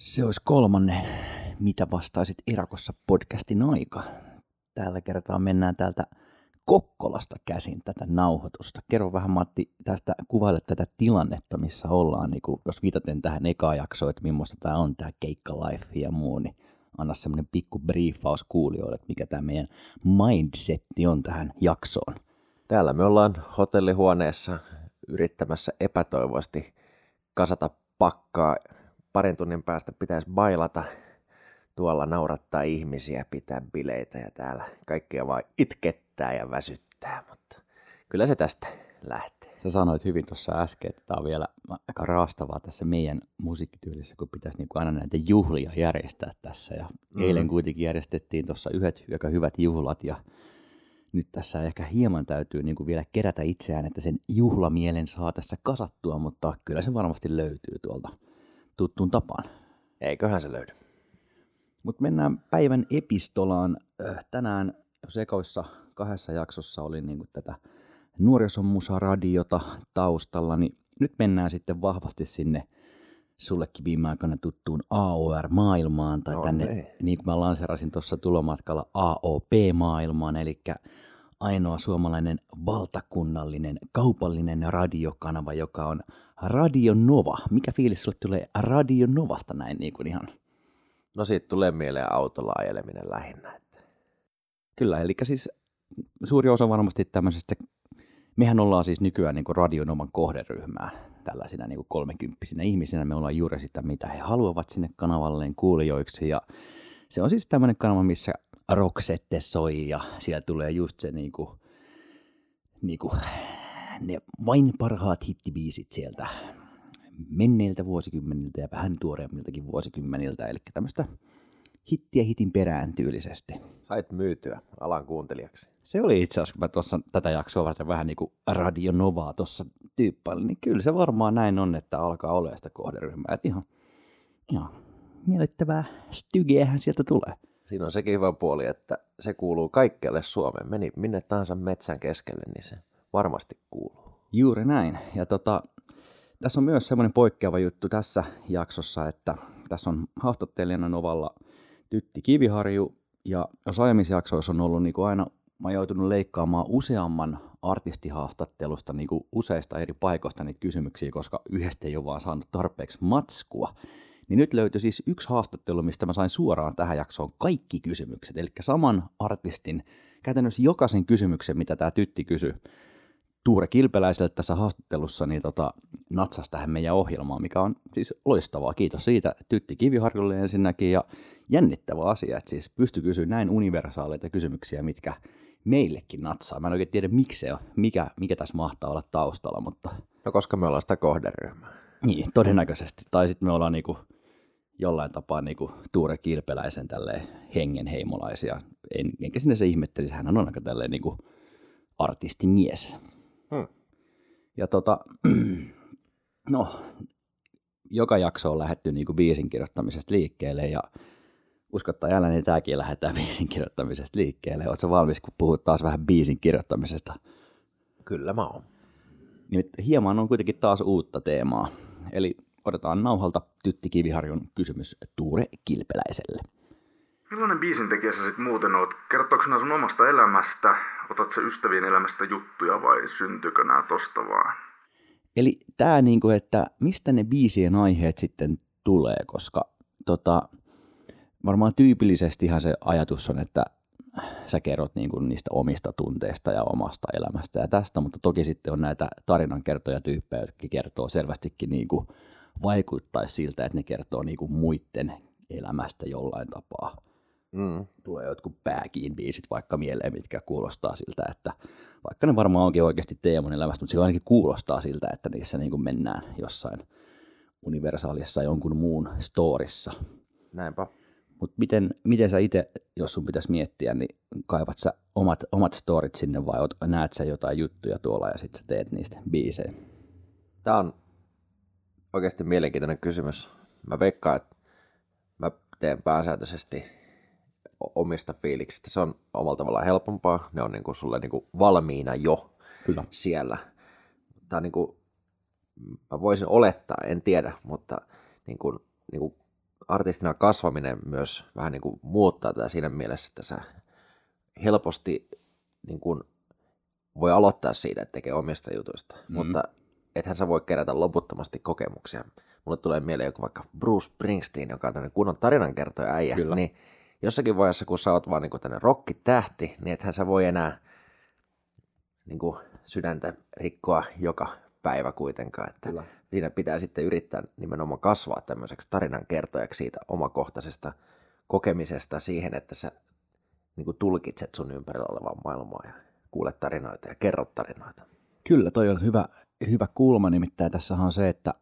Se olisi kolmannen Mitä vastaisit Irakossa podcastin aika. Tällä kertaa mennään täältä Kokkolasta käsin tätä nauhoitusta. Kerro vähän Matti tästä, kuvaile tätä tilannetta, missä ollaan, niin kuin, jos viitaten tähän ekaan jaksoon, että millaista tämä on, tämä keikka life ja muu, niin anna semmoinen pikku briefaus kuulijoille, että mikä tämä meidän mindsetti on tähän jaksoon. Täällä me ollaan hotellihuoneessa yrittämässä epätoivoisesti kasata pakkaa parin tunnin päästä pitäisi bailata tuolla naurattaa ihmisiä, pitää bileitä ja täällä kaikkia vaan itkettää ja väsyttää, mutta kyllä se tästä lähtee. Sä sanoit hyvin tuossa äsken, että tämä on vielä aika raastavaa tässä meidän musiikkityylissä, kun pitäisi niin kuin aina näitä juhlia järjestää tässä. Ja mm. eilen kuitenkin järjestettiin tuossa yhdet aika hyvät juhlat ja nyt tässä ehkä hieman täytyy niin kuin vielä kerätä itseään, että sen juhlamielen saa tässä kasattua, mutta kyllä se varmasti löytyy tuolta tuttuun tapaan. Eiköhän se löydy. Mutta mennään päivän epistolaan. Tänään sekoissa kahdessa jaksossa oli niin tätä nuorisomusa-radiota taustalla, niin nyt mennään sitten vahvasti sinne sullekin viime aikoina tuttuun AOR-maailmaan, tai no, tänne, ei. niin kuin mä lanserasin tuossa tulomatkalla, AOP-maailmaan, eli ainoa suomalainen valtakunnallinen kaupallinen radiokanava, joka on Radio Nova. Mikä fiilis sulle tulee Radio Novasta näin niin kuin ihan? No siitä tulee mieleen autolla ajeleminen lähinnä. Että. Kyllä, eli siis suuri osa varmasti tämmöisestä, mehän ollaan siis nykyään niin Radio Novan kohderyhmää tällaisina niin kolmekymppisinä ihmisinä. Me ollaan juuri sitä, mitä he haluavat sinne kanavalleen kuulijoiksi ja se on siis tämmöinen kanava, missä roksette soi ja siellä tulee just se niin kuin, niin kuin ne vain parhaat hittibiisit sieltä menneiltä vuosikymmeniltä ja vähän tuoreemmiltakin vuosikymmeniltä, eli tämmöistä hittiä hitin perään tyylisesti. Sait myytyä alan kuuntelijaksi. Se oli itse asiassa, kun mä tuossa tätä jaksoa varten vähän niin kuin Radio Novaa tuossa tyyppailin, niin kyllä se varmaan näin on, että alkaa olla sitä kohderyhmää. Että ihan, ihan miellyttävää stygeähän sieltä tulee. Siinä on sekin hyvä puoli, että se kuuluu kaikkelle Suomeen. Meni minne tahansa metsän keskelle, niin se varmasti kuuluu. Juuri näin. Ja tota, tässä on myös semmoinen poikkeava juttu tässä jaksossa, että tässä on haastattelijana Novalla Tytti Kiviharju, ja jos aiemmissa jaksoissa on ollut niin kuin aina, mä oon joutunut leikkaamaan useamman artistihaastattelusta niin kuin useista eri paikoista niitä kysymyksiä, koska yhdestä ei ole vaan saanut tarpeeksi matskua. Niin nyt löytyi siis yksi haastattelu, mistä mä sain suoraan tähän jaksoon kaikki kysymykset, eli saman artistin, käytännössä jokaisen kysymyksen, mitä tämä tytti kysyi, Tuure Kilpeläiselle tässä haastattelussa niin tota, natsasi tähän meidän ohjelmaan, mikä on siis loistavaa. Kiitos siitä Tytti Kiviharjulle ensinnäkin ja jännittävä asia, että siis pysty kysyä näin universaaleita kysymyksiä, mitkä meillekin natsaa. Mä en oikein tiedä, miksi se on, mikä, mikä tässä mahtaa olla taustalla, mutta... No koska me ollaan sitä kohderyhmää. Niin, todennäköisesti. Tai sitten me ollaan niinku jollain tapaa niinku Tuure Kilpeläisen tälleen hengenheimolaisia. En, enkä sinne se ihmettelisi, hän on aika tälleen niinku artistimies. Hmm. Ja tota, no, joka jakso on lähetty niin kuin biisin kirjoittamisesta liikkeelle ja uskottaa jälleen, niin tämäkin lähdetään biisin kirjoittamisesta liikkeelle. Oletko valmis, kun puhut taas vähän biisin kirjoittamisesta? Kyllä mä oon. Niin, hieman on kuitenkin taas uutta teemaa. Eli otetaan nauhalta Tytti Kiviharjun kysymys Tuure Kilpeläiselle. Millainen biisintekijä sä sitten muuten oot? Kertooko nämä sun omasta elämästä? Otat sä ystävien elämästä juttuja vai syntyykö nämä tosta vaan? Eli tämä niinku, että mistä ne biisien aiheet sitten tulee, koska tota, varmaan tyypillisestihan se ajatus on, että sä kerrot niinku niistä omista tunteista ja omasta elämästä ja tästä, mutta toki sitten on näitä tarinankertojatyyppejä, jotka kertoo selvästikin niinku, vaikuttaisi siltä, että ne kertoo niinku muiden elämästä jollain tapaa mm. tulee jotkut pääkiin biisit vaikka mieleen, mitkä kuulostaa siltä, että vaikka ne varmaan onkin oikeasti Teemon elämästä, mutta se ainakin kuulostaa siltä, että niissä niin kuin mennään jossain universaalissa jonkun muun storissa. Näinpä. Mutta miten, miten sä itse, jos sun pitäisi miettiä, niin kaivat sä omat, omat storit sinne vai näet sä jotain juttuja tuolla ja sitten sä teet niistä biisejä? Tämä on oikeasti mielenkiintoinen kysymys. Mä veikkaan, että mä teen pääsääntöisesti omista fiiliksistä. Se on omalla tavallaan helpompaa. Ne on niin kuin sulle niin kuin valmiina jo Kyllä. siellä. Tämä niin kuin, mä voisin olettaa, en tiedä, mutta niin kuin, niin kuin artistina kasvaminen myös vähän niin kuin muuttaa tätä siinä mielessä, että sä helposti niin kuin voi aloittaa siitä, että tekee omista jutuista, mm-hmm. mutta ethän sä voi kerätä loputtomasti kokemuksia. Mulle tulee mieleen joku vaikka Bruce Springsteen, joka on tämmöinen kunnon tarinankertoja äijä, Kyllä. niin jossakin vaiheessa, kun sä oot vaan niin tämmöinen rokkitähti, niin ethän sä voi enää niin kuin sydäntä rikkoa joka päivä kuitenkaan. Että Kyllä. Siinä pitää sitten yrittää nimenomaan kasvaa tämmöiseksi tarinankertojaksi siitä omakohtaisesta kokemisesta siihen, että sä niin kuin tulkitset sun ympärillä olevaa maailmaa ja kuulet tarinoita ja kerrot tarinoita. Kyllä, toi on hyvä, hyvä kulma, nimittäin tässä on se, että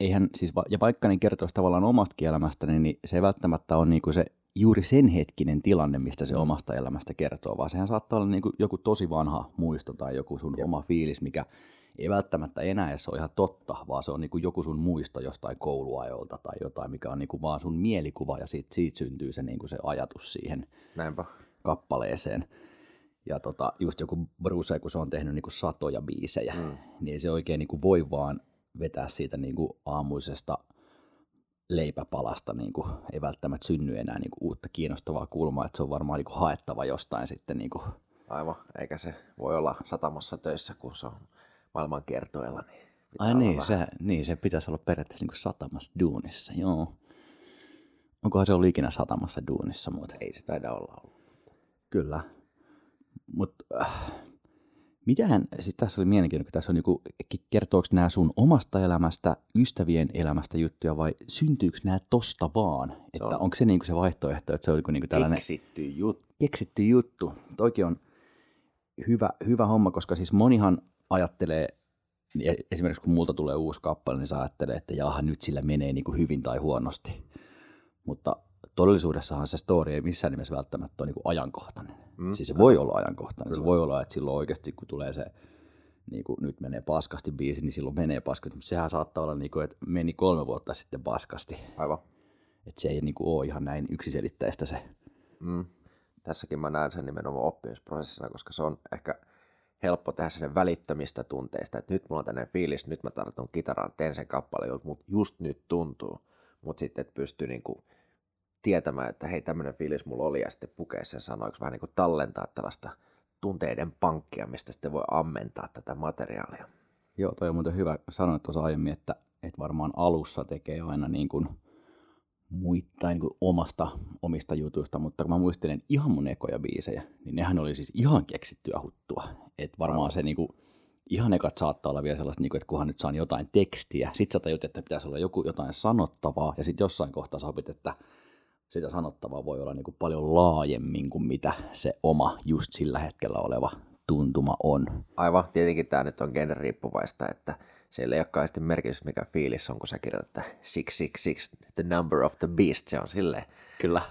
eihän siis, ja vaikka niin kertoisi tavallaan omasta elämästä, niin se ei välttämättä ole niin kuin se juuri sen hetkinen tilanne, mistä se omasta elämästä kertoo, vaan sehän saattaa olla niin kuin joku tosi vanha muisto tai joku sun Jep. oma fiilis, mikä ei välttämättä enää edes ole ihan totta, vaan se on niin kuin joku sun muisto jostain kouluajolta tai jotain, mikä on niin kuin vaan sun mielikuva ja siitä, siitä syntyy se, niin kuin se ajatus siihen Näinpä. kappaleeseen. Ja tota, just joku Bruce, kun se on tehnyt niin kuin satoja biisejä, mm. niin ei se oikein niin kuin voi vaan vetää siitä niin kuin aamuisesta leipäpalasta niin kuin, ei välttämättä synny enää niin kuin, uutta kiinnostavaa kulmaa, että se on varmaan niin kuin, haettava jostain sitten. Niin kuin. Aivan, eikä se voi olla satamassa töissä, kun se on maailman kiertoilla. Niin Ai niin se, niin, se pitäisi olla periaatteessa niin kuin satamassa duunissa, joo. Onkohan se ollut ikinä satamassa duunissa muuten? Ei se taida olla ollut. Kyllä. Mutta äh, Mitähän, siis tässä oli mielenkiintoinen, tässä on niinku, kertooko nämä sun omasta elämästä, ystävien elämästä juttuja vai syntyykö nämä tosta vaan? Että on. onko se niinku se vaihtoehto, että se on niinku tällainen... Keksitty juttu. Keksitty juttu. Toikin on hyvä, hyvä homma, koska siis monihan ajattelee, esimerkiksi kun multa tulee uusi kappale, niin sä ajattelee, että jaha, nyt sillä menee niinku hyvin tai huonosti. Mutta todellisuudessahan se story ei missään nimessä välttämättä ole niin kuin ajankohtainen. Mm. Siis se voi olla ajankohtainen. Kyllä. Se voi olla, että silloin oikeasti kun tulee se, niin kuin nyt menee paskasti biisi, niin silloin menee paskasti. Mutta sehän saattaa olla, niin kuin, että meni kolme vuotta sitten paskasti. Aivan. Että se ei niin kuin ole ihan näin yksiselitteistä se. Mm. Tässäkin mä näen sen nimenomaan oppimisprosessina, koska se on ehkä helppo tehdä sen välittömistä tunteista, että nyt mulla on tänne fiilis, nyt mä tartun kitaraan, teen sen kappaleen, mutta just nyt tuntuu. Mutta sitten, että pystyy niinku tietämään, että hei tämmöinen fiilis mulla oli ja sitten pukee sen sanoiksi vähän niin kuin tallentaa tällaista tunteiden pankkia, mistä sitten voi ammentaa tätä materiaalia. Joo, toi on muuten hyvä sanoa tuossa aiemmin, että, että varmaan alussa tekee aina niin kuin muittain niin kuin omasta, omista jutuista, mutta kun mä muistelen ihan mun ekoja biisejä, niin nehän oli siis ihan keksittyä huttua. Että varmaan se niin kuin, ihan ekat saattaa olla vielä sellaista, niin kuin, että kunhan nyt saan jotain tekstiä, sit sä tajut, että pitäisi olla joku, jotain sanottavaa, ja sitten jossain kohtaa sä opit, että sitä sanottavaa voi olla niin kuin paljon laajemmin kuin mitä se oma just sillä hetkellä oleva tuntuma on. Aivan, tietenkin tämä nyt on genre riippuvaista, että siellä ei olekaan sitten merkitys, mikä fiilis on, kun sä kirjoitat, että 666, the number of the beast, se on silleen Kyllä.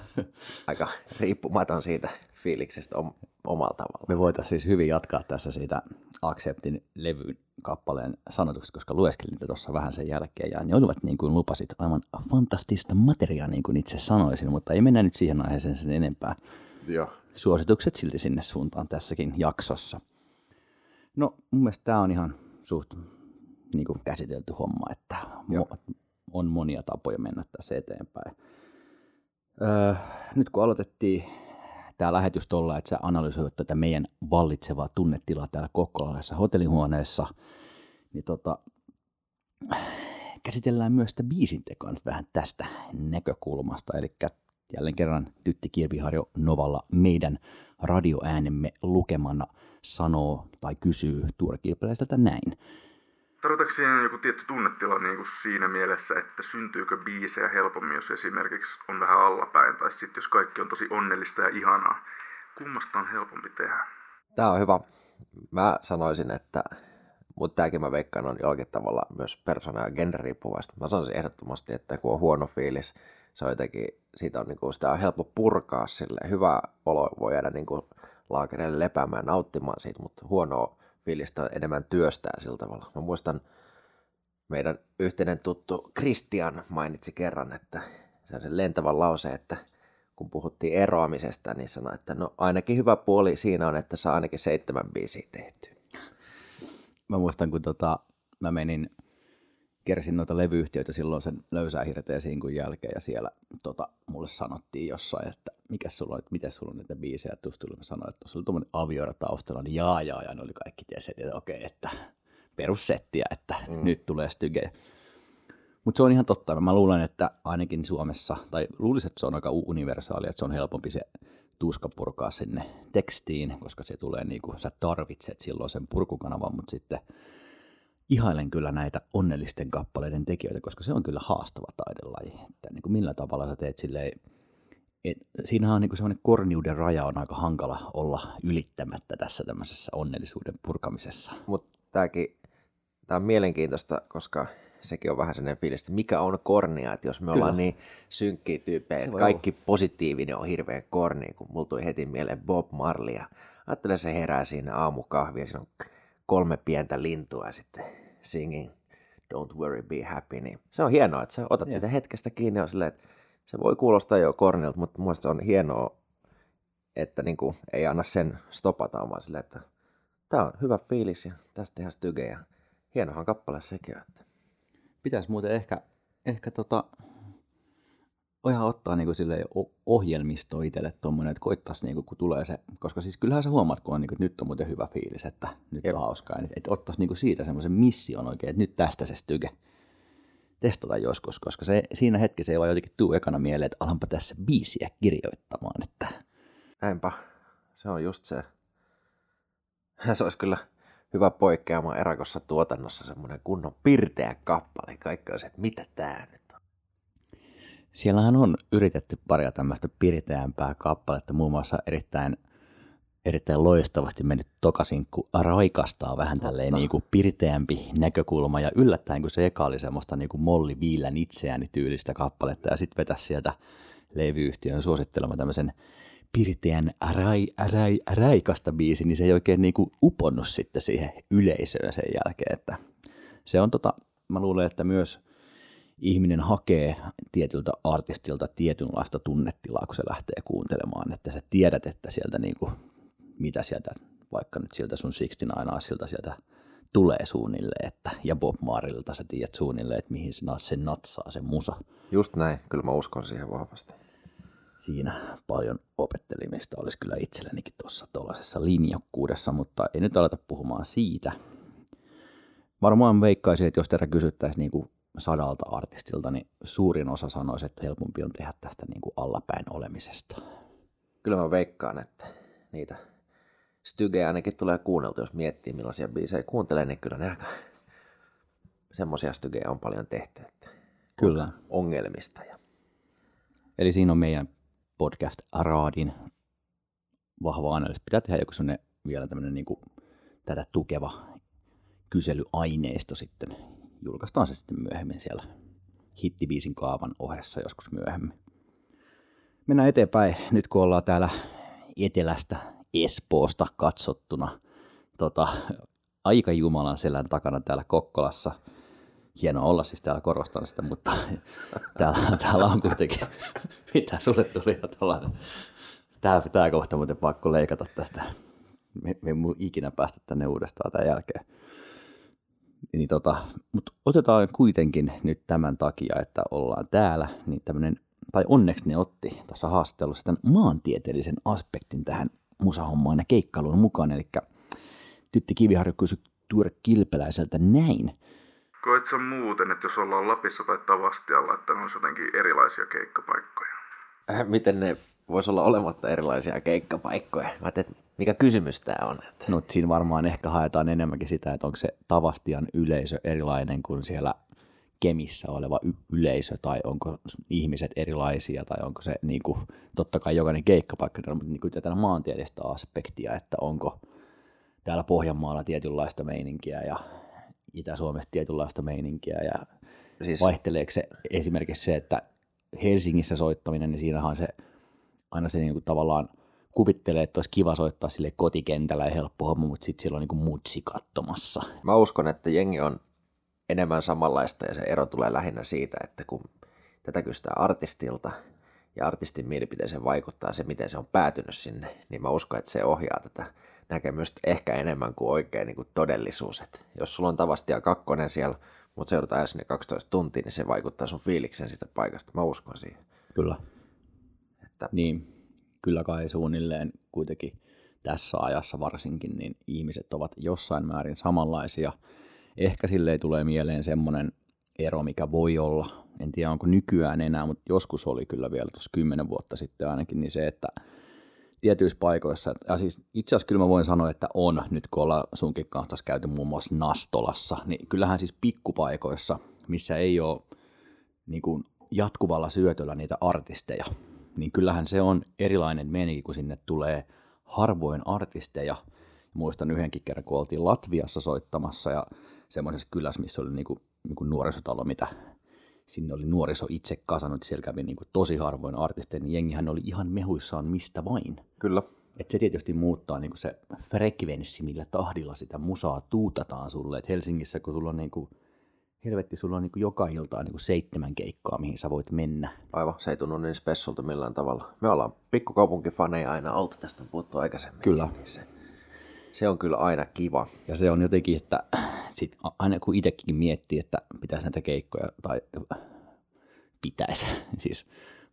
aika riippumaton siitä fiiliksestä om- omalla tavalla. Me voitaisiin siis hyvin jatkaa tässä siitä Acceptin levyn kappaleen sanotuksesta, koska lueskelin niitä tuossa vähän sen jälkeen, ja ne olivat niin kuin lupasit aivan fantastista materiaa, niin kuin itse sanoisin, mutta ei mennä nyt siihen aiheeseen sen enempää. Joo. Suositukset silti sinne suuntaan tässäkin jaksossa. No, mun mielestä tämä on ihan suht niin kuin käsitelty homma, että Joo. on monia tapoja mennä tässä eteenpäin. Öö, nyt kun aloitettiin tämä lähetys tuolla, että sä analysoit tätä meidän vallitsevaa tunnetilaa täällä kokkolalaisessa hotellihuoneessa, niin tota, käsitellään myös sitä biisintekoa nyt vähän tästä näkökulmasta. Eli jälleen kerran Tytti Kirviharjo Novalla meidän radioäänemme lukemana sanoo tai kysyy Tuure Kilpeläiseltä näin. Tarkoitatko siihen joku tietty tunnetila niin kuin siinä mielessä, että syntyykö biisejä helpommin, jos esimerkiksi on vähän allapäin, tai sitten jos kaikki on tosi onnellista ja ihanaa? Kummasta on helpompi tehdä? Tämä on hyvä. Mä sanoisin, että mutta tämäkin mä veikkaan on jollakin tavalla myös persona- ja genre riippuvaista. Mä sanoisin ehdottomasti, että kun on huono fiilis, se on jotenkin, siitä on, niin kuin, sitä on helppo purkaa sille. Hyvä olo voi jäädä niin kuin laakereille lepäämään nauttimaan siitä, mutta huonoa fiilistä enemmän työstää sillä tavalla. Mä muistan, meidän yhteinen tuttu Christian mainitsi kerran, että se on se lentävä lause, että kun puhuttiin eroamisesta, niin sanoi, että no ainakin hyvä puoli siinä on, että saa ainakin seitsemän biisiä tehtyä. Mä muistan, kun tota, mä menin kersin noita levyyhtiöitä silloin sen löysää hirteen sinkun jälkeen ja siellä tota, mulle sanottiin jossain, että mikä sulla on, että miten sulla on niitä biisejä, että mä sanoin, että se oli tuommoinen avioida taustalla, niin jaa jaa ja ne oli kaikki tiesi, että okei, okay, että perussettiä, että mm. nyt tulee styge. Mutta se on ihan totta. Mä luulen, että ainakin Suomessa, tai luulisin, että se on aika universaali, että se on helpompi se tuska purkaa sinne tekstiin, koska se tulee niin kuin sä tarvitset silloin sen purkukanavan, mutta sitten ihailen kyllä näitä onnellisten kappaleiden tekijöitä, koska se on kyllä haastava taidelaji. Että niin kuin millä tavalla sä teet silleen, et, siinähän on niin semmoinen korniuden raja on aika hankala olla ylittämättä tässä tämmöisessä onnellisuuden purkamisessa. Mutta tämäkin, tämä on mielenkiintoista, koska sekin on vähän sellainen fiilis, että mikä on kornia, että jos me Kyllä. ollaan niin synkkiä tyyppejä, että kaikki olla. positiivinen on hirveän korni, kun mulla tuli heti mieleen Bob Marley ja ajattelen se herää siinä aamukahvia, siinä on kolme pientä lintua ja sitten singing Don't worry, be happy, niin se on hienoa, että sä otat yeah. sitä hetkestä kiinni ja silleen, että se voi kuulostaa jo kornilta, mutta mun se on hienoa, että niin kuin, ei anna sen stopata, vaan silleen, että tämä on hyvä fiilis ja tästä tehdään styge ja hienohan kappale sekin. Että pitäisi muuten ehkä, ehkä tota, ihan ottaa niin sille ohjelmisto itselle tuommoinen, että koittaisi niin kuin, kun tulee se, koska siis kyllähän sä huomaat, kun on, niin kuin, että nyt on muuten hyvä fiilis, että nyt Jep. on hauskaa, että, että ottaisi niin kuin siitä semmoisen mission oikein, että nyt tästä se styke testata joskus, koska se, siinä hetkessä ei vaan jotenkin tuu ekana mieleen, että alanpa tässä biisiä kirjoittamaan. Että... Näinpä, se on just se. Se olisi kyllä hyvä poikkeama erakossa tuotannossa, semmoinen kunnon pirteä kappale. Kaikki on se, että mitä tää nyt on. Siellähän on yritetty paria tämmöistä pirteämpää kappaletta, muun muassa erittäin, erittäin loistavasti mennyt tokasin, kun raikastaa vähän tälleen niin kuin pirteämpi näkökulma ja yllättäen, kun se eka oli semmoista niin kuin Molli Viilän itseäni tyylistä kappaletta ja sitten vetäisi sieltä levyyhtiön suosittelema tämmöisen pirteän räi, räi, räikasta biisi, niin se ei oikein niin kuin uponnut sitten siihen yleisöön sen jälkeen. Että se on tota, mä luulen, että myös ihminen hakee tietyltä artistilta tietynlaista tunnetilaa, kun se lähtee kuuntelemaan, että sä tiedät, että sieltä niin kuin, mitä sieltä, vaikka nyt sieltä sun 69 Asilta sieltä tulee suunnilleen, että, ja Bob Marilta sä tiedät suunnilleen, että mihin se, se natsaa se musa. Just näin, kyllä mä uskon siihen vahvasti siinä paljon opettelimista olisi kyllä itsellenikin tuossa tuollaisessa linjakkuudessa, mutta ei nyt aleta puhumaan siitä. Varmaan veikkaisin, että jos teillä kysyttäisiin niin kuin sadalta artistilta, niin suurin osa sanoisi, että helpompi on tehdä tästä niin kuin allapäin olemisesta. Kyllä mä veikkaan, että niitä stygejä ainakin tulee kuunneltu, jos miettii millaisia biisejä kuuntelee, niin kyllä ne aika semmoisia stygejä on paljon tehty. Että kyllä. Ongelmista. Ja... Eli siinä on meidän podcast Araadin vahva analyysi. Pitää tehdä joku sellainen vielä tämmöinen niin kuin tätä tukeva kyselyaineisto sitten. Julkaistaan se sitten myöhemmin siellä hittibiisin kaavan ohessa joskus myöhemmin. Mennään eteenpäin. Nyt kun ollaan täällä etelästä Espoosta katsottuna tota, aika Jumalan selän takana täällä Kokkolassa – hienoa olla siis täällä, korostan sitä, mutta täällä, täällä on kuitenkin, mitä sulle tuli jo tällainen. Tää pitää kohta muuten pakko leikata tästä. Me, me ei ikinä päästä tänne uudestaan tämän jälkeen. Niin tota, mutta otetaan kuitenkin nyt tämän takia, että ollaan täällä, niin tämmönen, tai onneksi ne otti tässä haastattelussa tämän maantieteellisen aspektin tähän musahommaan ja keikkailuun mukaan. Eli Tytti Kiviharju kysyi Tuure Kilpeläiseltä näin. Koet sä muuten, että jos ollaan Lapissa tai Tavastialla, että ne olisi jotenkin erilaisia keikkapaikkoja? Miten ne voisi olla olematta erilaisia keikkapaikkoja? Mä teet, mikä kysymys tämä on? Että... No siinä varmaan ehkä haetaan enemmänkin sitä, että onko se Tavastian yleisö erilainen kuin siellä Kemissä oleva y- yleisö, tai onko ihmiset erilaisia, tai onko se niin kuin, totta kai jokainen keikkapaikka, mutta niin kuin tätä maantieteellistä aspektia, että onko täällä Pohjanmaalla tietynlaista meininkiä ja Itä-Suomesta tietynlaista meininkiä ja siis... vaihteleeko se esimerkiksi se, että Helsingissä soittaminen, niin siinähän se aina se niin kuin tavallaan kuvittelee, että olisi kiva soittaa sille kotikentällä ja helppo homma, mutta sitten siellä on niin mutsi katsomassa. Mä uskon, että jengi on enemmän samanlaista ja se ero tulee lähinnä siitä, että kun tätä kysytään artistilta ja artistin mielipiteeseen vaikuttaa se, miten se on päätynyt sinne, niin mä uskon, että se ohjaa tätä näkemystä ehkä enemmän kuin oikein niin kuin todellisuus. Et jos sulla on Tavastia kakkonen siellä mutta seurataan sinne 12 tuntia, niin se vaikuttaa sun fiiliksen siitä paikasta. Mä uskon siihen. Kyllä. Että... Niin, kyllä kai suunnilleen kuitenkin tässä ajassa varsinkin, niin ihmiset ovat jossain määrin samanlaisia. Ehkä sille ei tule mieleen semmoinen ero, mikä voi olla. En tiedä, onko nykyään enää, mutta joskus oli kyllä vielä tuossa kymmenen vuotta sitten ainakin, niin se, että tietyissä paikoissa, ja siis itse asiassa kyllä mä voin sanoa, että on, nyt kun ollaan sunkin kanssa käyty muun muassa Nastolassa, niin kyllähän siis pikkupaikoissa, missä ei ole niin kuin jatkuvalla syötöllä niitä artisteja, niin kyllähän se on erilainen meni, kun sinne tulee harvoin artisteja. Muistan yhdenkin kerran, kun oltiin Latviassa soittamassa ja semmoisessa kylässä, missä oli niinku, niinku nuorisotalo, mitä sinne oli nuoriso itse kasannut, siellä kävi niinku tosi harvoin artisteja, niin jengihän oli ihan mehuissaan mistä vain. Kyllä. Et se tietysti muuttaa niinku se frekvenssi, millä tahdilla sitä musaa tuutataan sulle. Et Helsingissä, kun sulla on niinku helvetti, sulla on niin kuin joka ilta niin kuin seitsemän keikkaa, mihin sä voit mennä. Aivan, se ei tunnu niin spessulta millään tavalla. Me ollaan pikkukaupunkifaneja aina oltu, tästä on puhuttu aikaisemmin. Kyllä. Niin se, se on kyllä aina kiva. Ja se on jotenkin, että sit aina kun itsekin miettii, että pitäisi näitä keikkoja, tai pitäisi, siis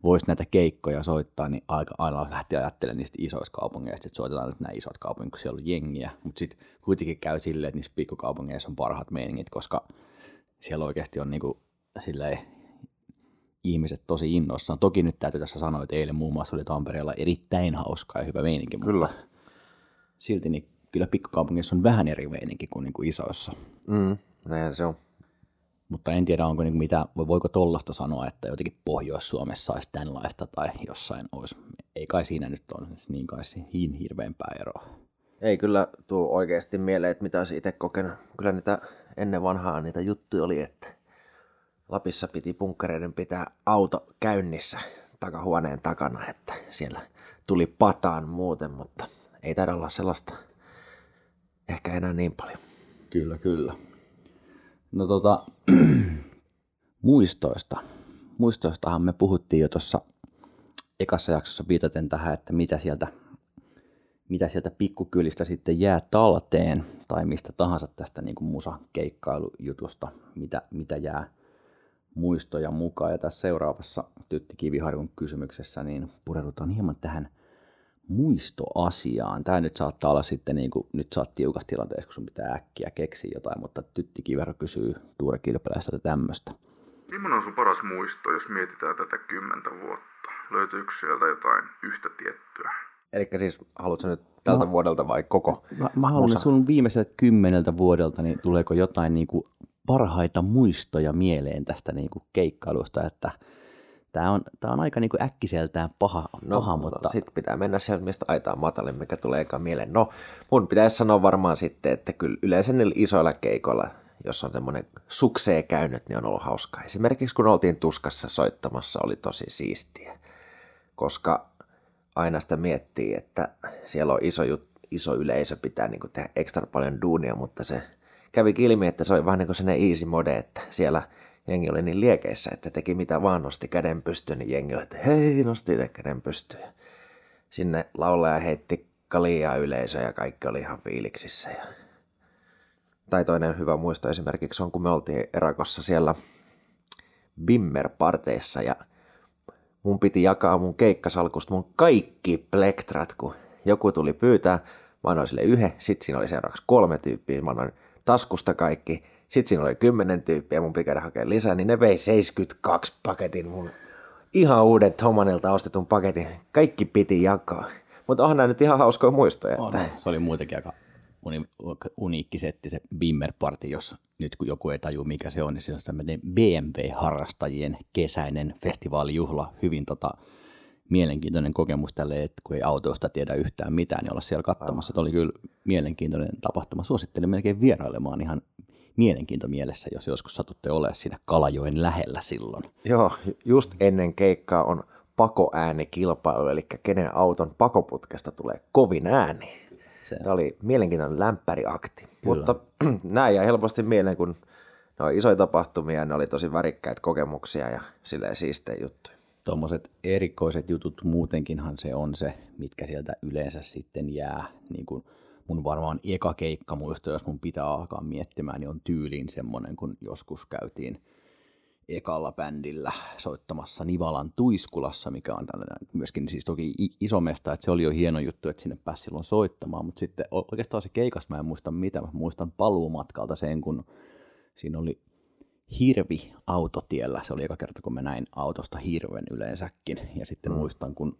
voisi näitä keikkoja soittaa, niin aika aina lähtee ajattelemaan niistä isoista kaupungeista, että soitetaan nyt nämä isot kaupungit, kun siellä on jengiä, mutta sitten kuitenkin käy silleen, että niissä pikkukaupungeissa on parhaat meiningit, koska siellä oikeasti on niinku, silleen, ihmiset tosi innoissaan. Toki nyt täytyy tässä sanoa, että eilen muun muassa oli Tampereella erittäin hauska ja hyvä meininki, Kyllä. mutta silti niin kyllä pikkukaupungissa on vähän eri meininki kuin, niin kuin isoissa. Mm, näinhän se on. Mutta en tiedä, onko niin mitä, voiko tollasta sanoa, että jotenkin Pohjois-Suomessa olisi tämänlaista tai jossain olisi. Ei kai siinä nyt ole niin kai niin hirveämpää eroa. Ei kyllä tuu oikeasti mieleen, että mitä olisi itse kokenut. Kyllä niitä ennen vanhaa niitä juttuja oli, että Lapissa piti punkkareiden pitää auto käynnissä takahuoneen takana, että siellä tuli pataan muuten, mutta ei taida olla sellaista ehkä enää niin paljon. Kyllä, kyllä. No tota, muistoista. Muistoistahan me puhuttiin jo tuossa ekassa jaksossa viitaten tähän, että mitä sieltä, mitä sieltä pikkukylistä sitten jää talteen tai mistä tahansa tästä niin kuin musakeikkailujutusta, mitä, mitä jää muistoja mukaan. Ja tässä seuraavassa Tytti Kiviharjun kysymyksessä niin pureudutaan hieman tähän muistoasiaan. Tämä nyt saattaa olla sitten, niin kuin, nyt saat tiukassa tilanteessa, kun sun pitää äkkiä keksiä jotain, mutta Tytti Kiviharju kysyy Tuure Kilpeläiseltä tämmöistä. Millainen on sun paras muisto, jos mietitään tätä kymmentä vuotta? Löytyykö sieltä jotain yhtä tiettyä? Eli siis haluatko nyt tältä No. vuodelta vai koko? Mä, mä haluan Musa. sun viimeiseltä kymmeneltä vuodelta, niin tuleeko jotain niin kuin parhaita muistoja mieleen tästä niin kuin keikkailusta, että tämä on, tää on aika niin kuin äkkiseltään paha, No, paha mutta sitten pitää mennä sieltä, mistä aitaa matalin, mikä tulee eka mieleen. No, mun pitäisi sanoa varmaan sitten, että kyllä yleensä niillä isoilla keikoilla, jos on semmoinen suksee käynyt, niin on ollut hauskaa. Esimerkiksi kun oltiin tuskassa soittamassa, oli tosi siistiä, koska aina sitä miettii, että siellä on iso, jut, iso yleisö, pitää niin tehdä ekstra paljon duunia, mutta se kävi ilmi, että se oli vähän niin kuin sellainen easy mode, että siellä jengi oli niin liekeissä, että teki mitä vaan, nosti käden pystyyn, niin jengi oli, että hei, nosti itse käden pystyyn. Sinne laulaja heitti kaljaa yleisö ja kaikki oli ihan fiiliksissä. Ja... Tai toinen hyvä muisto esimerkiksi on, kun me oltiin Erakossa siellä Bimmer-parteissa ja mun piti jakaa mun keikkasalkusta mun kaikki plektrat, kun joku tuli pyytää, mä annoin sille yhden, sit siinä oli seuraavaksi kolme tyyppiä, mä annoin taskusta kaikki, sit siinä oli kymmenen tyyppiä, mun piti käydä hakemaan lisää, niin ne vei 72 paketin mun ihan uuden Thomanilta ostetun paketin. Kaikki piti jakaa. Mutta onhan nämä nyt ihan hauskoja muistoja. on, Että... se oli muutenkin aika uni, uniikki setti se Bimmer Party, jos nyt kun joku ei taju mikä se on, niin se on tämmöinen BMW-harrastajien kesäinen festivaalijuhla, hyvin tota, mielenkiintoinen kokemus tälle, että kun ei autoista tiedä yhtään mitään, niin olla siellä katsomassa. Että oli kyllä mielenkiintoinen tapahtuma. Suosittelen melkein vierailemaan ihan mielenkiinto mielessä, jos joskus satutte olemaan siinä Kalajoen lähellä silloin. Joo, just ennen keikkaa on pakoäänikilpailu, eli kenen auton pakoputkesta tulee kovin ääni. Se, Tämä oli mielenkiintoinen lämpäriakti. Mutta nämä jäi helposti mieleen, kun ne on isoja tapahtumia ne oli tosi värikkäitä kokemuksia ja silleen siistejä juttuja. tuommoiset erikoiset jutut muutenkinhan se on se, mitkä sieltä yleensä sitten jää niin kuin mun varmaan eka keikka muisto, jos mun pitää alkaa miettimään, niin on tyyliin semmoinen, kun joskus käytiin ekalla bändillä soittamassa Nivalan Tuiskulassa, mikä on tällainen myöskin siis toki iso mesta, että se oli jo hieno juttu, että sinne pääsi silloin soittamaan, mutta sitten oikeastaan se keikas mä en muista mitä, mä muistan paluumatkalta sen, kun siinä oli hirvi autotiellä, se oli eka kerta, kun mä näin autosta hirven yleensäkin, ja sitten mm. muistan, kun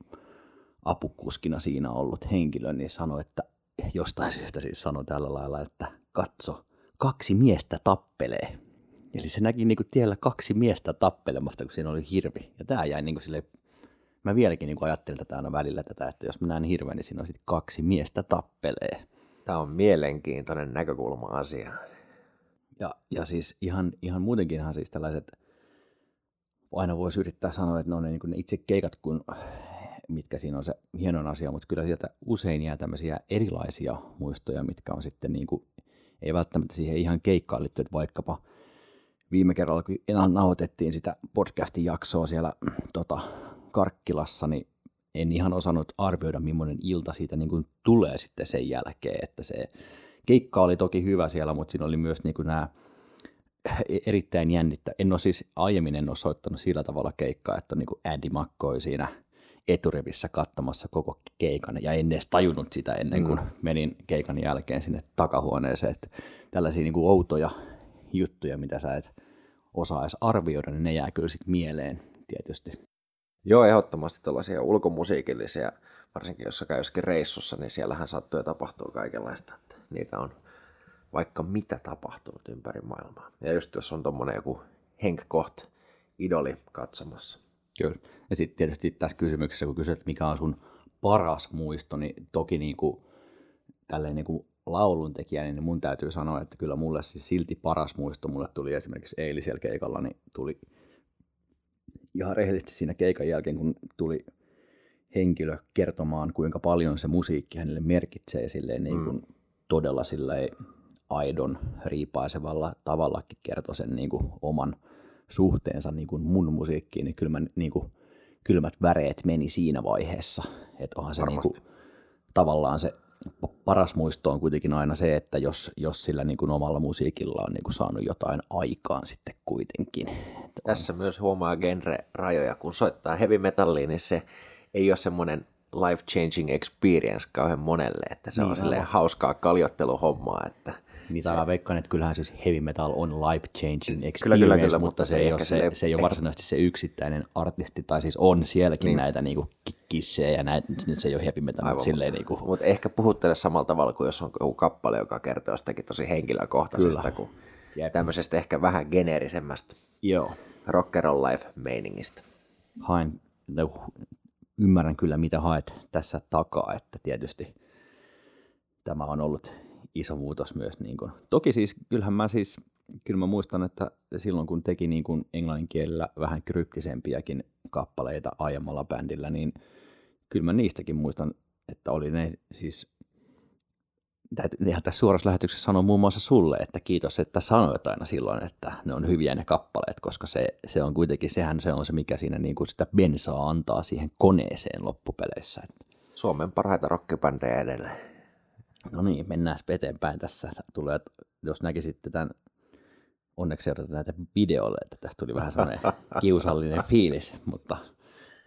apukuskina siinä ollut henkilö, niin sanoi, että jostain syystä siis sanoi tällä lailla, että katso, kaksi miestä tappelee. Eli se näki niin kuin tiellä kaksi miestä tappelemasta, kun siinä oli hirvi. Ja tämä jäi niin kuin sille, mä vieläkin niin kuin ajattelin tätä aina välillä tätä, että jos mä näen hirveän, niin siinä on sitten kaksi miestä tappelee. Tämä on mielenkiintoinen näkökulma asia. Ja, ja siis ihan, ihan muutenkinhan siis tällaiset, aina voisi yrittää sanoa, että ne on ne, niin kuin ne itse keikat, kun, mitkä siinä on se hieno asia, mutta kyllä sieltä usein jää tämmöisiä erilaisia muistoja, mitkä on sitten niin kuin, ei välttämättä siihen ihan keikkaan liittyy, että vaikkapa viime kerralla, kun nauhoitettiin sitä podcastin jaksoa siellä tota, Karkkilassa, niin en ihan osannut arvioida, millainen ilta siitä niin kuin tulee sitten sen jälkeen, että se keikka oli toki hyvä siellä, mutta siinä oli myös niin kuin nämä erittäin jännittä. En ole siis aiemmin en ole soittanut sillä tavalla keikkaa, että niin kuin Andy McCoy siinä eturivissä katsomassa koko keikan ja en edes tajunnut sitä ennen kuin mm. menin keikan jälkeen sinne takahuoneeseen. Että tällaisia niin kuin outoja juttuja, mitä sä et osaa edes arvioida, niin ne jää kyllä sitten mieleen tietysti. Joo, ehdottomasti tällaisia ulkomusiikillisia, varsinkin jos käy jossakin reissussa, niin siellähän sattuu ja tapahtuu kaikenlaista. Että niitä on vaikka mitä tapahtunut ympäri maailmaa. Ja just jos on tuommoinen joku Henk Koht idoli katsomassa. Kyllä. Ja sitten tietysti tässä kysymyksessä, kun kysyt, mikä on sun paras muisto, niin toki niin kuin, tälleen niin kuin lauluntekijä, niin mun täytyy sanoa, että kyllä mulle siis silti paras muisto mulle tuli esimerkiksi eilisellä keikalla, niin tuli ihan rehellisesti siinä keikan jälkeen, kun tuli henkilö kertomaan, kuinka paljon se musiikki hänelle merkitsee silleen niin kuin mm. todella silleen aidon riipaisevalla tavallakin kertoi sen niin kuin oman suhteensa niin kuin mun musiikkiin, niin kyllä mä, niin kuin, kylmät väreet meni siinä vaiheessa. Että onhan se niin kuin, tavallaan se paras muisto on kuitenkin aina se, että jos, jos sillä niin kuin omalla musiikilla on niin kuin saanut jotain aikaan sitten kuitenkin. Tässä myös huomaa genre-rajoja. Kun soittaa heavy metallia, niin se ei ole semmoinen life-changing experience kauhean monelle, että se niin, on silleen hauskaa kaljotteluhommaa, että niin se... mä veikkaan, että kyllähän siis heavy metal on life changing experience, kyllä, kyllä, kyllä, mutta se, ei ole, se, se ei ole varsinaisesti se yksittäinen artisti, tai siis on sielläkin niin. näitä niinku kissejä ja näitä, nyt se ei ole heavy metal, Aivan, mutta silleen niinku... Mutta ehkä puhuttele samalla tavalla kuin jos on joku kappale, joka kertoo jostakin tosi henkilökohtaisesta, kuin Jep. tämmöisestä ehkä vähän geneerisemmästä Joo. rock and roll life meiningistä. Hain, ymmärrän kyllä mitä haet tässä takaa, että tietysti tämä on ollut iso muutos myös. Niin kuin. Toki siis, kyllähän mä siis, kyllä mä muistan, että silloin kun teki niin kuin englannin kielellä vähän kryptisempiäkin kappaleita aiemmalla bändillä, niin kyllä mä niistäkin muistan, että oli ne siis ihan tässä suorassa lähetyksessä sanoa muun muassa sulle, että kiitos, että sanoit aina silloin, että ne on hyviä ne kappaleet, koska se, se on kuitenkin, sehän se on se, mikä siinä niin kuin sitä bensaa antaa siihen koneeseen loppupeleissä. Suomen parhaita rockibändejä edelleen. No niin, mennään eteenpäin tässä. Tulee, jos näkisitte tämän, onneksi seurata näitä videolle, että tästä tuli vähän sellainen kiusallinen fiilis, mutta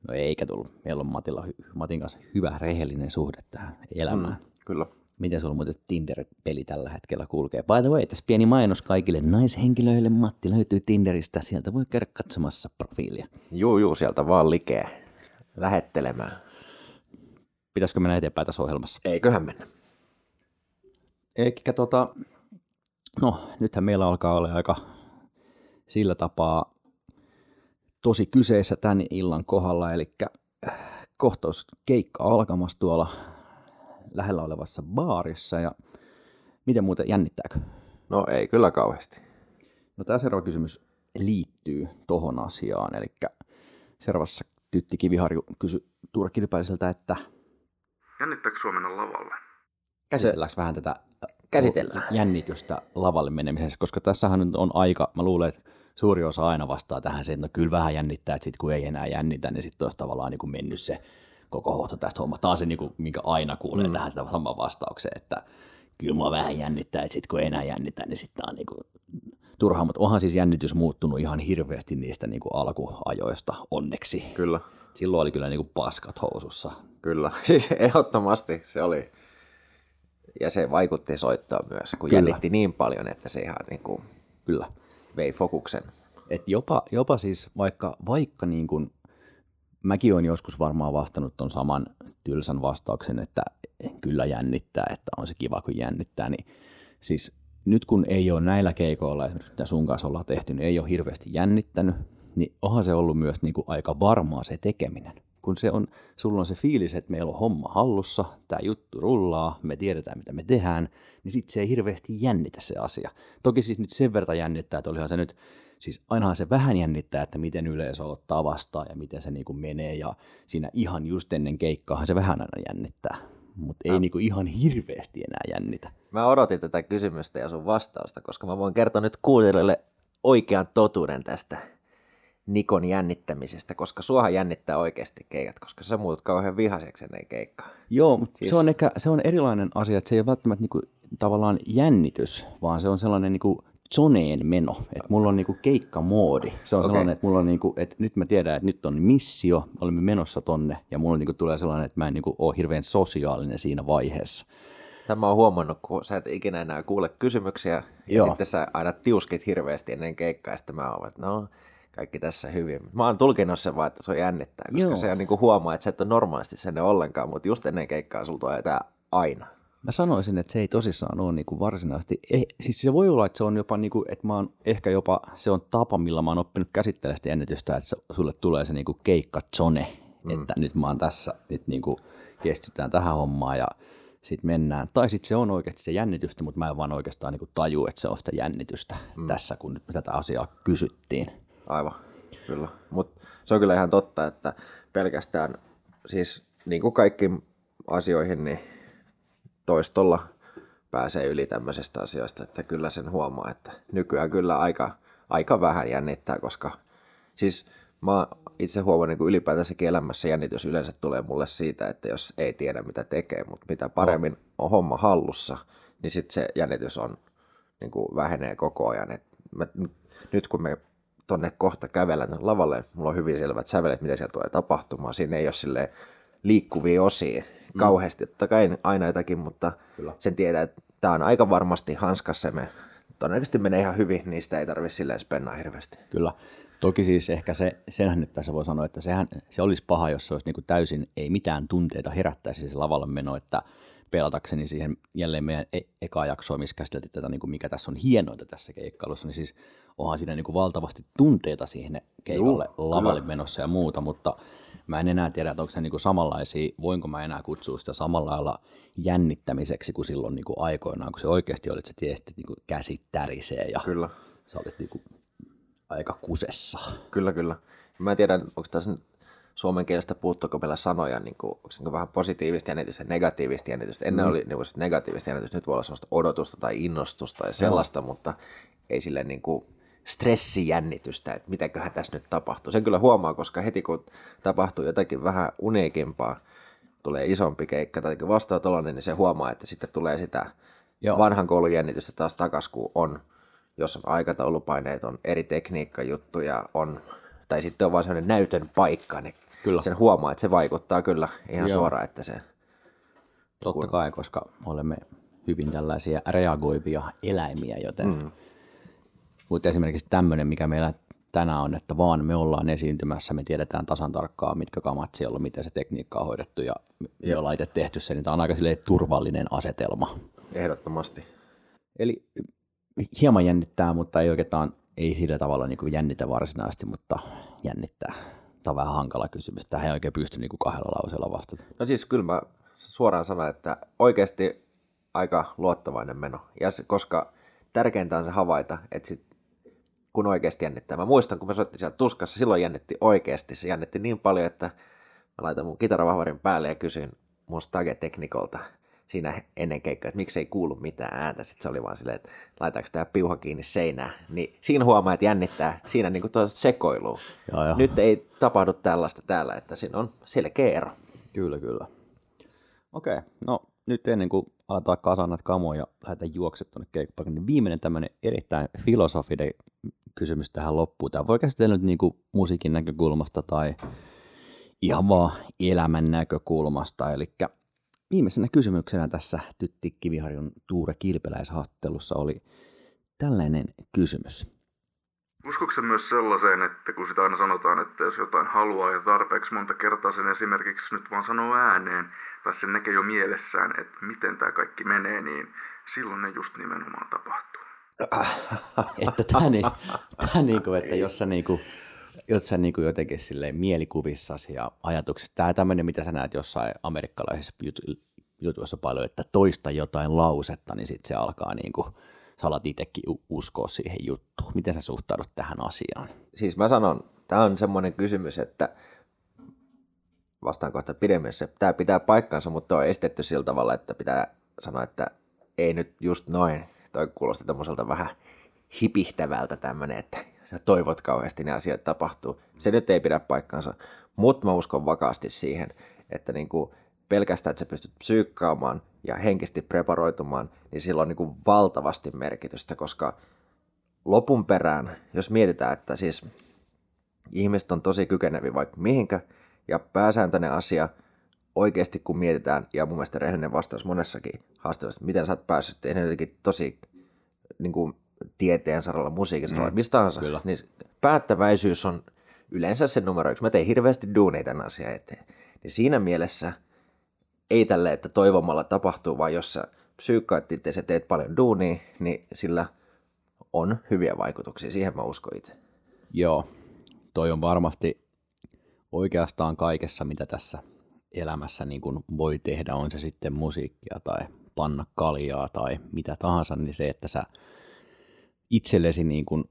no eikä tullut. Meillä on Matilla, Matin kanssa hyvä rehellinen suhde tähän elämään. Mm, kyllä. Miten sulla muuten Tinder-peli tällä hetkellä kulkee? By the way, tässä pieni mainos kaikille naishenkilöille. Matti löytyy Tinderistä. Sieltä voi käydä katsomassa profiilia. Juu, juu, sieltä vaan likeä. Lähettelemään. Pitäisikö mennä eteenpäin tässä ohjelmassa? Eiköhän mennä. Eikä tota, no nythän meillä alkaa olla aika sillä tapaa tosi kyseessä tämän illan kohdalla, eli äh, kohtaus keikka alkamassa tuolla lähellä olevassa baarissa ja miten muuten jännittääkö? No ei kyllä kauheasti. No tämä seuraava kysymys liittyy tohon asiaan, eli seuraavassa Tytti Kiviharju kysyi Turkkilipäiseltä, että Jännittääkö Suomen lavalle? Käsitelläänkö vähän tätä Käsitellään. jännitystä lavalle menemisessä, koska tässähän nyt on aika, mä luulen, että suuri osa aina vastaa tähän se, että no kyllä vähän jännittää, että sitten kun ei enää jännitä, niin sitten olisi tavallaan niin kuin mennyt se koko hohto tästä hommasta. Tämä on se, niin kuin, minkä aina kuulee mm. tähän sitä saman vastaukseen, että kyllä mua vähän jännittää, että sitten kun ei enää jännittää, niin sitten on niin kuin turhaa, mutta onhan siis jännitys muuttunut ihan hirveästi niistä niin kuin alkuajoista onneksi. Kyllä. Silloin oli kyllä niin kuin paskat housussa. Kyllä, siis ehdottomasti se oli. Ja se vaikutti soittoon myös, kun Kyllä. jännitti niin paljon, että se ihan niin kuin Kyllä. vei fokuksen. Et jopa, jopa siis vaikka, vaikka niin kuin, mäkin olen joskus varmaan vastannut ton saman tylsän vastauksen, että kyllä jännittää, että on se kiva kun jännittää, niin siis nyt kun ei ole näillä keikoilla, esimerkiksi mitä sun kanssa ollaan tehty, niin ei ole hirveästi jännittänyt, niin onhan se ollut myös niin kuin aika varmaa se tekeminen. Kun se on, sulla on se fiilis, että meillä on homma hallussa, tämä juttu rullaa, me tiedetään mitä me tehdään, niin sitten se ei hirveästi jännitä se asia. Toki siis nyt sen verran jännittää, että olihan se nyt, siis ainahan se vähän jännittää, että miten yleisö ottaa vastaan ja miten se niinku menee ja siinä ihan just ennen keikkaahan se vähän aina jännittää. Mutta ei niinku ihan hirveästi enää jännitä. Mä odotin tätä kysymystä ja sun vastausta, koska mä voin kertoa nyt kuulijoille oikean totuuden tästä Nikon jännittämisestä, koska suohan jännittää oikeasti keikat, koska sä muutut kauhean vihaseksi ennen keikkaa. Joo, mutta Siis- se, on ehkä, se on erilainen asia, että se ei ole välttämättä niinku, tavallaan jännitys, vaan se on sellainen niinku zoneen meno. Että mulla on niinku keikkamoodi. Se on okay. sellainen, että mulla on niinku, että nyt mä tiedän, että nyt on missio, olemme menossa tonne, ja mulla niinku tulee sellainen, että mä en niinku ole hirveän sosiaalinen siinä vaiheessa. Tämä on huomannut, kun sä et ikinä enää kuule kysymyksiä, ja Joo. sitten sä aina tiuskit hirveästi ennen keikkaa, ja sitten mä että no, kaikki tässä hyvin. Mä oon tulkinnut sen vaan, että se on jännittää, koska Joo. se on niin kuin huomaa, että sä et ole normaalisti sen ollenkaan, mutta just ennen keikkaa sulla tulee tää aina. Mä sanoisin, että se ei tosissaan ole niinku varsinaisesti, ei, siis se voi olla, että se on jopa, niinku, että mä oon ehkä jopa, se on tapa, millä mä oon oppinut käsittelemään sitä jännitystä, että sulle tulee se niinku keikkazone, mm. että nyt mä oon tässä, nyt niinku keskitytään tähän hommaan ja sitten mennään. Tai sitten se on oikeasti se jännitystä, mutta mä en vaan oikeastaan niinku taju, että se on sitä jännitystä mm. tässä, kun nyt tätä asiaa kysyttiin. Aivan, kyllä. Mutta se on kyllä ihan totta, että pelkästään siis niin kuin kaikkiin asioihin, niin toistolla pääsee yli tämmöisestä asioista, että kyllä sen huomaa, että nykyään kyllä aika, aika vähän jännittää, koska siis mä itse huomannut niin ylipäätänsäkin elämässä jännitys yleensä tulee mulle siitä, että jos ei tiedä mitä tekee, mutta mitä paremmin on homma hallussa, niin sitten se jännitys on, niin kuin vähenee koko ajan. Et mä, nyt kun me tonne kohta tonne lavalle, mulla on hyvin selvät sävelet, mitä siellä tulee tapahtumaan. Siinä ei ole sille liikkuvia osia kauheasti. Totta kai aina jotakin, mutta Kyllä. sen tietää, että tämä on aika varmasti hanskassa. ja Me todennäköisesti menee ihan hyvin, niistä ei tarvitse silleen spennaa hirveästi. Kyllä. Toki siis ehkä se, senhän nyt tässä voi sanoa, että sehän, se olisi paha, jos se olisi niinku täysin, ei mitään tunteita herättäisi se lavalle meno, että pelatakseni siihen jälleen meidän e- eka jaksoa, missä käsiteltiin tätä, niin kuin mikä tässä on hienointa tässä keikkailussa, niin siis onhan siinä niin kuin valtavasti tunteita siihen keikalle Juu, lavalle kyllä. menossa ja muuta, mutta mä en enää tiedä, että onko se niin kuin samanlaisia, voinko mä enää kutsua sitä samalla lailla jännittämiseksi kuin silloin niin kuin aikoinaan, kun se oikeasti oli, että sä tiesit, että niin kuin käsit tärisee ja Kyllä. sä olit niin kuin aika kusessa. Kyllä, kyllä. Mä en tiedä, onko tässä nyt suomen kielestä puuttuuko meillä sanoja, niin kuin, onko se niin vähän positiivista jännitystä ja negatiivista jännitystä. Ennen mm. oli niin kuin, negatiivista jännitystä, nyt voi olla sellaista odotusta tai innostusta tai sellaista, mutta ei silleen niin kuin stressijännitystä, että mitäköhän tässä nyt tapahtuu. Sen kyllä huomaa, koska heti kun tapahtuu jotakin vähän uniikimpaa, tulee isompi keikka tai vastaa tollainen, niin se huomaa, että sitten tulee sitä Joo. vanhan koulun jännitystä taas takas, kun on, jos on aikataulupaineet, on eri tekniikkajuttuja, on, tai sitten on vaan sellainen näytön paikka, niin Kyllä. sen huomaa, että se vaikuttaa kyllä ihan Joo. suoraan, että se, Totta kai, koska olemme hyvin tällaisia reagoivia eläimiä, joten... Mm. Mutta esimerkiksi tämmöinen, mikä meillä tänään on, että vaan me ollaan esiintymässä, me tiedetään tasan tarkkaan, mitkä kamat siellä on, miten se tekniikka on hoidettu ja me ollaan itse tehty se, niin tämä on aika turvallinen asetelma. ehdottomasti. Eli hieman jännittää, mutta ei oikeastaan, ei sillä tavalla niin kuin jännitä varsinaisesti, mutta jännittää. Tämä on vähän hankala kysymys. Tähän ei oikein pysty niin kuin kahdella lauseella vastata. No siis kyllä mä suoraan sanon, että oikeasti aika luottavainen meno. Ja se, koska tärkeintä on se havaita, että sit, kun oikeasti jännittää. Mä muistan, kun mä soittin siellä tuskassa, silloin jännitti oikeasti. Se jännitti niin paljon, että mä laitan mun kitaravahvarin päälle ja kysyin mun Stage-teknikolta siinä ennen keikkaa, että miksei kuulu mitään ääntä. Sitten se oli vaan silleen, että laitaanko tämä piuha kiinni seinään. Niin siinä huomaa, että jännittää. Siinä niin kuin sekoiluu. Joo, joo. Nyt ei tapahdu tällaista täällä, että siinä on selkeä ero. Kyllä, kyllä. Okei, okay. no nyt ennen kuin aletaan kasaan näitä kamoja ja lähdetään juokset tuonne keikkapaikalle, niin viimeinen tämmöinen erittäin filosofinen kysymys tähän loppuun. Tämä voi käsitellä nyt niin kuin musiikin näkökulmasta tai ihan vaan elämän näkökulmasta. Eli viimeisenä kysymyksenä tässä Tytti Kiviharjun Tuure Kilpeläishaastattelussa oli tällainen kysymys. Uskoksen myös sellaiseen, että kun sitä aina sanotaan, että jos jotain haluaa ja tarpeeksi monta kertaa sen esimerkiksi nyt vaan sanoo ääneen, tai sen näkee jo mielessään, että miten tämä kaikki menee, niin silloin ne just nimenomaan tapahtuu. että tämä, niin, tämä niin kuin, että jos sä, niin kuin, jos sä niin jotenkin silleen mielikuvissasi ja ajatuksissa, tämä tämmöinen, mitä sä näet jossain amerikkalaisessa jutuissa paljon, että toista jotain lausetta, niin sitten se alkaa niin kuin, sä alat itsekin uskoa siihen juttuun. Miten sä suhtaudut tähän asiaan? Siis mä sanon, tämä on semmoinen kysymys, että vastaan kohta pidemmässä. Tämä pitää paikkansa, mutta on estetty sillä tavalla, että pitää sanoa, että ei nyt just noin. Toi kuulosti tämmöiseltä vähän hipihtävältä tämmöinen, että sä toivot kauheasti ne asiat tapahtuu. Se nyt ei pidä paikkansa, mutta mä uskon vakaasti siihen, että niin kuin pelkästään, että sä pystyt psyykkaamaan ja henkisesti preparoitumaan, niin sillä on niin kuin valtavasti merkitystä, koska lopun perään, jos mietitään, että siis ihmiset on tosi kykeneviä vaikka mihinkä, ja pääsääntöinen asia oikeasti kun mietitään, ja mun mielestä rehellinen vastaus monessakin haastelussa, miten sä oot päässyt tehdä jotenkin tosi niin kuin, tieteen saralla, musiikin saralla, mm, mistä tahansa, kyllä. niin päättäväisyys on yleensä se numero yksi. Mä tein hirveästi duuneita tämän asian eteen. Niin siinä mielessä ei tälle, että toivomalla tapahtuu, vaan jos sä psyykkaat itse ja teet paljon duunia, niin sillä on hyviä vaikutuksia. Siihen mä uskon itse. Joo, toi on varmasti oikeastaan kaikessa, mitä tässä elämässä niin kuin voi tehdä, on se sitten musiikkia tai panna kaljaa tai mitä tahansa, niin se, että sä itsellesi niin kuin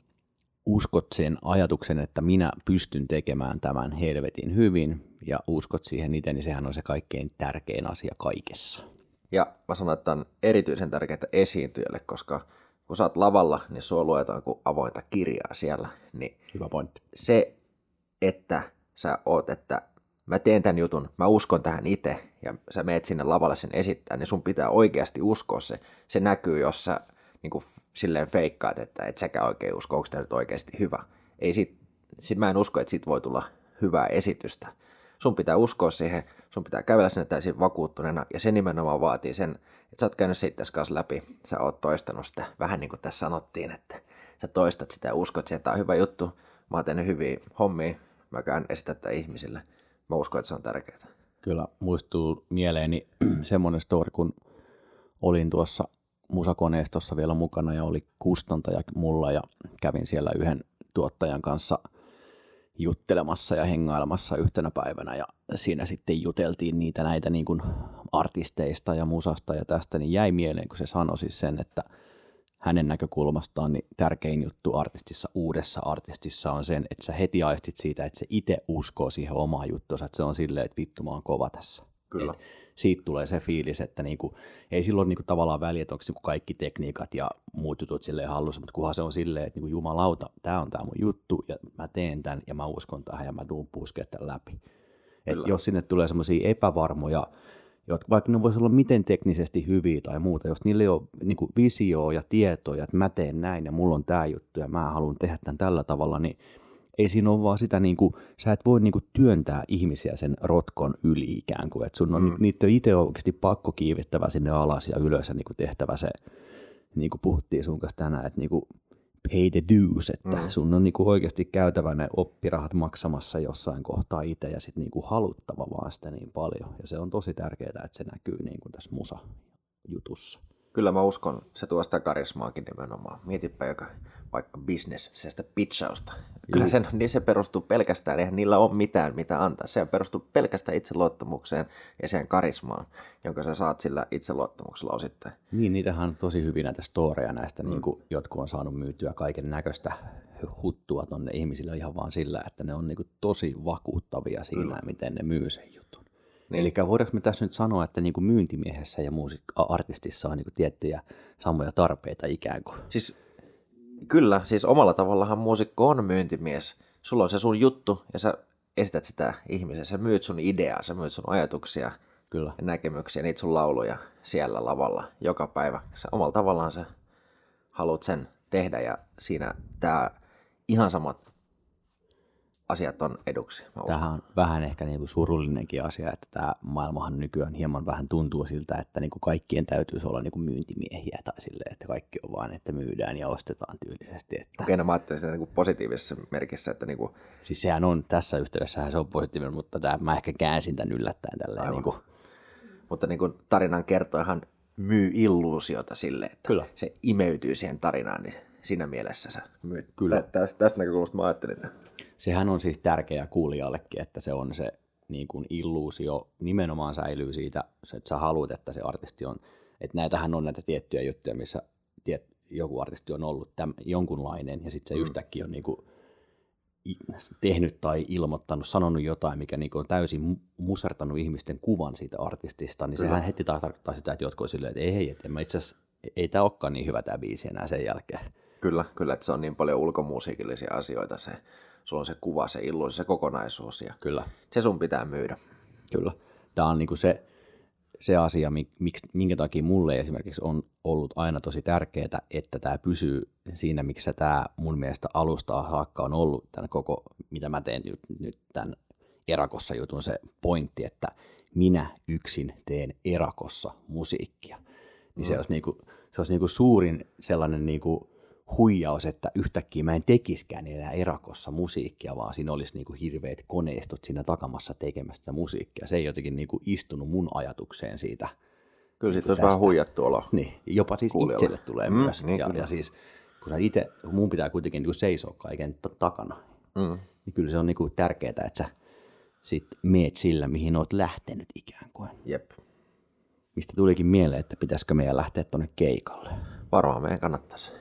uskot sen ajatuksen, että minä pystyn tekemään tämän helvetin hyvin ja uskot siihen itse, niin sehän on se kaikkein tärkein asia kaikessa. Ja mä sanon, että on erityisen tärkeää esiintyjälle, koska kun sä oot lavalla, niin sua luetaan kuin avointa kirjaa siellä. Niin Hyvä pointti. Se, että sä oot, että mä teen tämän jutun, mä uskon tähän itse, ja sä meet sinne lavalle sen esittää, niin sun pitää oikeasti uskoa se. Se näkyy, jos sä niin kuin silleen feikkaat, että et säkä oikein usko, onko tämä nyt oikeasti hyvä. Ei sit, sit mä en usko, että siitä voi tulla hyvää esitystä. Sun pitää uskoa siihen, sun pitää kävellä sinne täysin vakuuttuneena, ja se nimenomaan vaatii sen, että sä oot käynyt sitten kanssa läpi, sä oot toistanut sitä, vähän niin kuin tässä sanottiin, että sä toistat sitä ja uskot siihen, että tämä on hyvä juttu, mä oon tehnyt hyviä hommia, mä käyn esitä tätä ihmisille. Mä uskon, että se on tärkeää. Kyllä muistuu mieleeni semmoinen story, kun olin tuossa musakoneistossa vielä mukana ja oli kustantaja mulla ja kävin siellä yhden tuottajan kanssa juttelemassa ja hengailemassa yhtenä päivänä ja siinä sitten juteltiin niitä näitä niin kuin artisteista ja musasta ja tästä, niin jäi mieleen, kun se sanoi siis sen, että – hänen näkökulmastaan niin tärkein juttu artistissa, uudessa artistissa on sen, että sä heti aistit siitä, että se itse uskoo siihen omaan juttuunsa, että se on silleen, että vittu mä oon kova tässä. Kyllä. Et siitä tulee se fiilis, että niinku, ei silloin niinku tavallaan väliä, että onko niinku kaikki tekniikat ja muut jutut silleen hallussa, mutta kunhan se on silleen, että niinku jumalauta, tämä on tämä mun juttu ja mä teen tämän ja mä uskon tähän ja mä tuun puskemaan läpi. Et jos sinne tulee semmoisia epävarmoja jotka vaikka ne voisi olla miten teknisesti hyviä tai muuta, jos niillä ei ole niin kuin visioa ja tietoa, että mä teen näin ja mulla on tämä juttu ja mä haluan tehdä tämän tällä tavalla, niin ei siinä ole vaan sitä, niin kuin, sä et voi niin kuin, työntää ihmisiä sen rotkon yli ikään kuin, että sun on, mm. niitä itse oikeasti pakko kiivittävä sinne alas ja ylös ja niin kuin tehtävä se, niin kuin puhuttiin sun kanssa tänään, että niin kuin, pay the dues, että mm. sun on niinku oikeasti käytävä ne oppirahat maksamassa jossain kohtaa itse ja sitten niinku haluttava vaan sitä niin paljon. Ja se on tosi tärkeää, että se näkyy niinku tässä musa-jutussa. Kyllä mä uskon, se tuo sitä karismaakin nimenomaan. Mietipä joka vaikka business, se sitä pitchausta. Kyllä sen, niin se perustuu pelkästään, eihän niillä ole mitään mitä antaa. Se perustuu pelkästään itseluottamukseen ja sen karismaan, jonka sä saat sillä itseluottamuksella osittain. Niin, niitähän on tosi hyvin näitä storeja näistä, mm. niin kuin, jotkut on saanut myytyä kaiken näköistä huttua tonne ihmisille ihan vaan sillä, että ne on niin kuin, tosi vakuuttavia siinä, mm. miten ne myy sen. Niin. Eli voidaanko me tässä nyt sanoa, että niin kuin myyntimiehessä ja musiikka-artistissa on niin kuin tiettyjä samoja tarpeita ikään kuin? Siis kyllä, siis omalla tavallahan muusikko on myyntimies. Sulla on se sun juttu ja sä esität sitä ihmiselle, sä myyt sun ideaa, sä myyt sun ajatuksia Kyllä. ja näkemyksiä, niitä sun lauluja siellä lavalla joka päivä. Sä omalla tavallaan sä haluat sen tehdä ja siinä tämä ihan samat asiat on eduksi. Tämähän on vähän ehkä niin kuin surullinenkin asia, että tämä maailmahan nykyään hieman vähän tuntuu siltä, että niin kuin kaikkien täytyisi olla niin kuin myyntimiehiä tai silleen, että kaikki on vaan, että myydään ja ostetaan tyylisesti. Että... Okei, no mä ajattelin siinä niin kuin positiivisessa merkissä, että niin kuin, Siis sehän on tässä yhteydessä se on positiivinen, mutta tämä, mä ehkä käänsin tämän yllättäen tälleen. Aivan. Niin kuin, mutta niin kuin tarinan kertojahan myy illuusiota sille, että Kyllä. se imeytyy siihen tarinaan, niin siinä mielessä sä myyt. Kyllä. Tä, tästä, tästä näkökulmasta mä ajattelin, että sehän on siis tärkeää kuulijallekin, että se on se niin kuin illuusio nimenomaan säilyy siitä, että sä haluat, että se artisti on, että näitähän on näitä tiettyjä juttuja, missä tiet, joku artisti on ollut täm, jonkunlainen ja sitten se mm. yhtäkkiä on niin kuin, tehnyt tai ilmoittanut, sanonut jotain, mikä niin kuin on täysin mu- musertanut ihmisten kuvan siitä artistista, niin Kyllä. sehän heti taas tarkoittaa sitä, että jotkut on silleen, että ei hei, että itse asiassa, ei tämä olekaan niin hyvä tämä biisi enää sen jälkeen. kyllä, kyllä, että se on niin paljon ulkomusiikillisia asioita, se, sulla on se kuva, se illuusio, se kokonaisuus ja Kyllä. se sun pitää myydä. Kyllä. Tämä on niinku se, se asia, mi- miksi, minkä takia mulle esimerkiksi on ollut aina tosi tärkeää, että tämä pysyy siinä, miksi tämä mun mielestä alusta saakka on ollut tämän koko, mitä mä teen nyt, nyt tämän erakossa jutun se pointti, että minä yksin teen erakossa musiikkia. Niin se olisi, niinku, se olisi niinku suurin sellainen niinku huijaus, että yhtäkkiä mä en tekiskään enää erakossa musiikkia, vaan siinä olisi niinku hirveät koneistot siinä takamassa tekemästä sitä musiikkia. Se ei jotenkin niinku istunut mun ajatukseen siitä. Kyllä siitä Niin olisi vähän huijattu olo. Niin, jopa siis Kuulijoille. itselle tulee Mm, myös. niin ja, kyllä. ja siis kun sä itse, mun pitää kuitenkin niinku seisoa kaiken takana, Mm. niin kyllä se on niinku tärkeää, että sä sit meet sillä, mihin oot lähtenyt ikään kuin. Jep. Mistä tulikin mieleen, että pitäisikö meidän lähteä tonne keikalle. Varmaan meidän kannattaisi.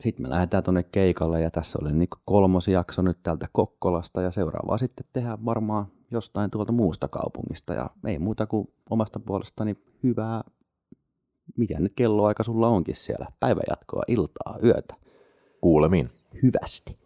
Sitten me lähdetään tonne keikalle ja tässä oli niin kolmos jakso nyt täältä Kokkolasta ja seuraavaa sitten tehdään varmaan jostain tuolta muusta kaupungista ja ei muuta kuin omasta puolestani hyvää, mitä nyt kelloaika sulla onkin siellä, päivänjatkoa, iltaa, yötä, Kuulemiin. hyvästi.